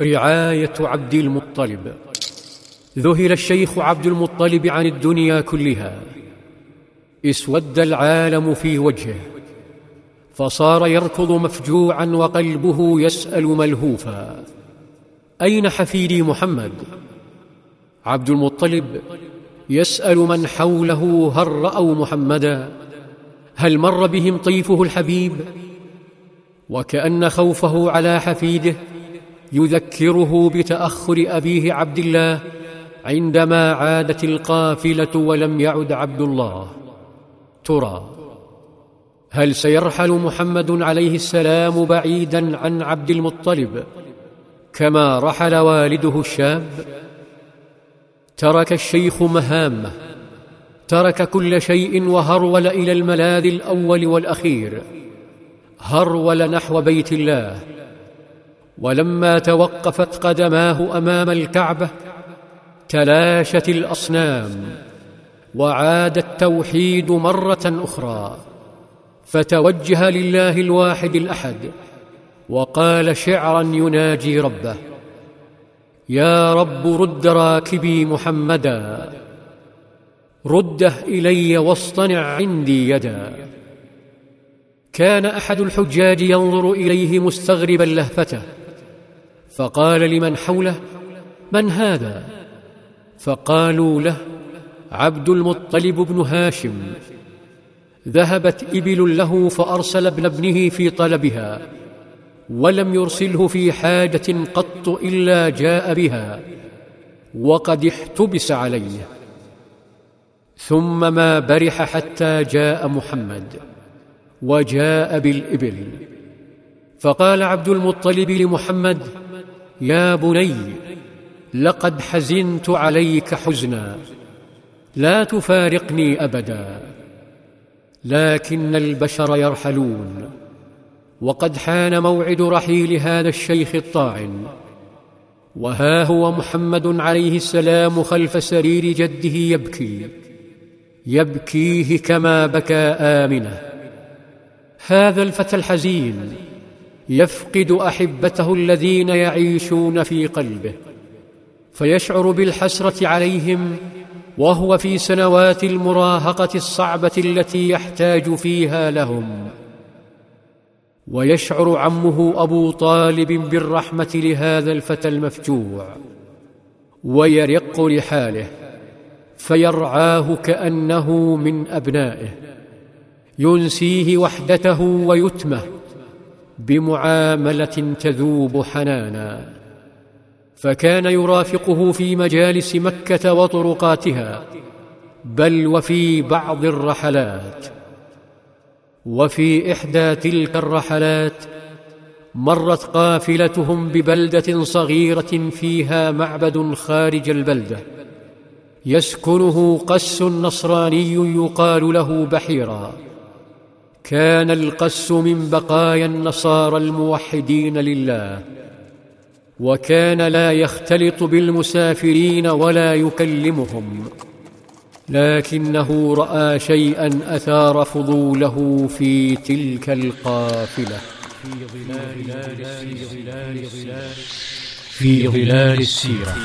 رعاية عبد المطلب. ذهل الشيخ عبد المطلب عن الدنيا كلها. اسود العالم في وجهه. فصار يركض مفجوعا وقلبه يسأل ملهوفا. أين حفيدي محمد؟ عبد المطلب يسأل من حوله هل رأوا محمدا هل مر بهم طيفه الحبيب؟ وكأن خوفه على حفيده يذكره بتأخر أبيه عبد الله عندما عادت القافلة ولم يعد عبد الله. ترى هل سيرحل محمد عليه السلام بعيدا عن عبد المطلب كما رحل والده الشاب؟ ترك الشيخ مهامه ترك كل شيء وهرول إلى الملاذ الأول والأخير هرول نحو بيت الله ولما توقفت قدماه أمام الكعبة تلاشت الأصنام وعاد التوحيد مرة أخرى فتوجه لله الواحد الأحد وقال شعرا يناجي ربه يا رب رد راكبي محمدا رده إلي واصطنع عندي يدا كان أحد الحجاج ينظر إليه مستغربا لهفته فقال لمن حوله من هذا؟ فقالوا له عبد المطلب بن هاشم. ذهبت إبل له فأرسل ابن ابنه في طلبها ولم يرسله في حاجة قط إلا جاء بها وقد احتبس عليه. ثم ما برح حتى جاء محمد وجاء بالإبل. فقال عبد المطلب لمحمد يا بني لقد حزنت عليك حزنا لا تفارقني أبدا لكن البشر يرحلون وقد حان موعد رحيل هذا الشيخ الطاعن وها هو محمد عليه السلام خلف سرير جده يبكي يبكيه كما بكى آمنه. هذا الفتى الحزين يفقد أحبته الذين يعيشون في قلبه فيشعر بالحسرة عليهم وهو في سنوات المراهقة الصعبة التي يحتاج فيها لهم. ويشعر عمه أبو طالب بالرحمة لهذا الفتى المفجوع ويرق لحاله فيرعاه كأنه من أبنائه ينسيه وحدته ويتمه بمعاملة تذوب حنانا فكان يرافقه في مجالس مكة وطرقاتها بل وفي بعض الرحلات وفي إحدى تلك الرحلات مرت قافلتهم ببلدة صغيرة فيها معبد خارج البلدة يسكنه قس نصراني يقال له بحيرا. كان القس من بقايا النصارى الموحدين لله وكان لا يختلط بالمسافرين ولا يكلمهم لكنه رأى شيئا أثار فضوله في تلك القافلة. في ظلال السيرة.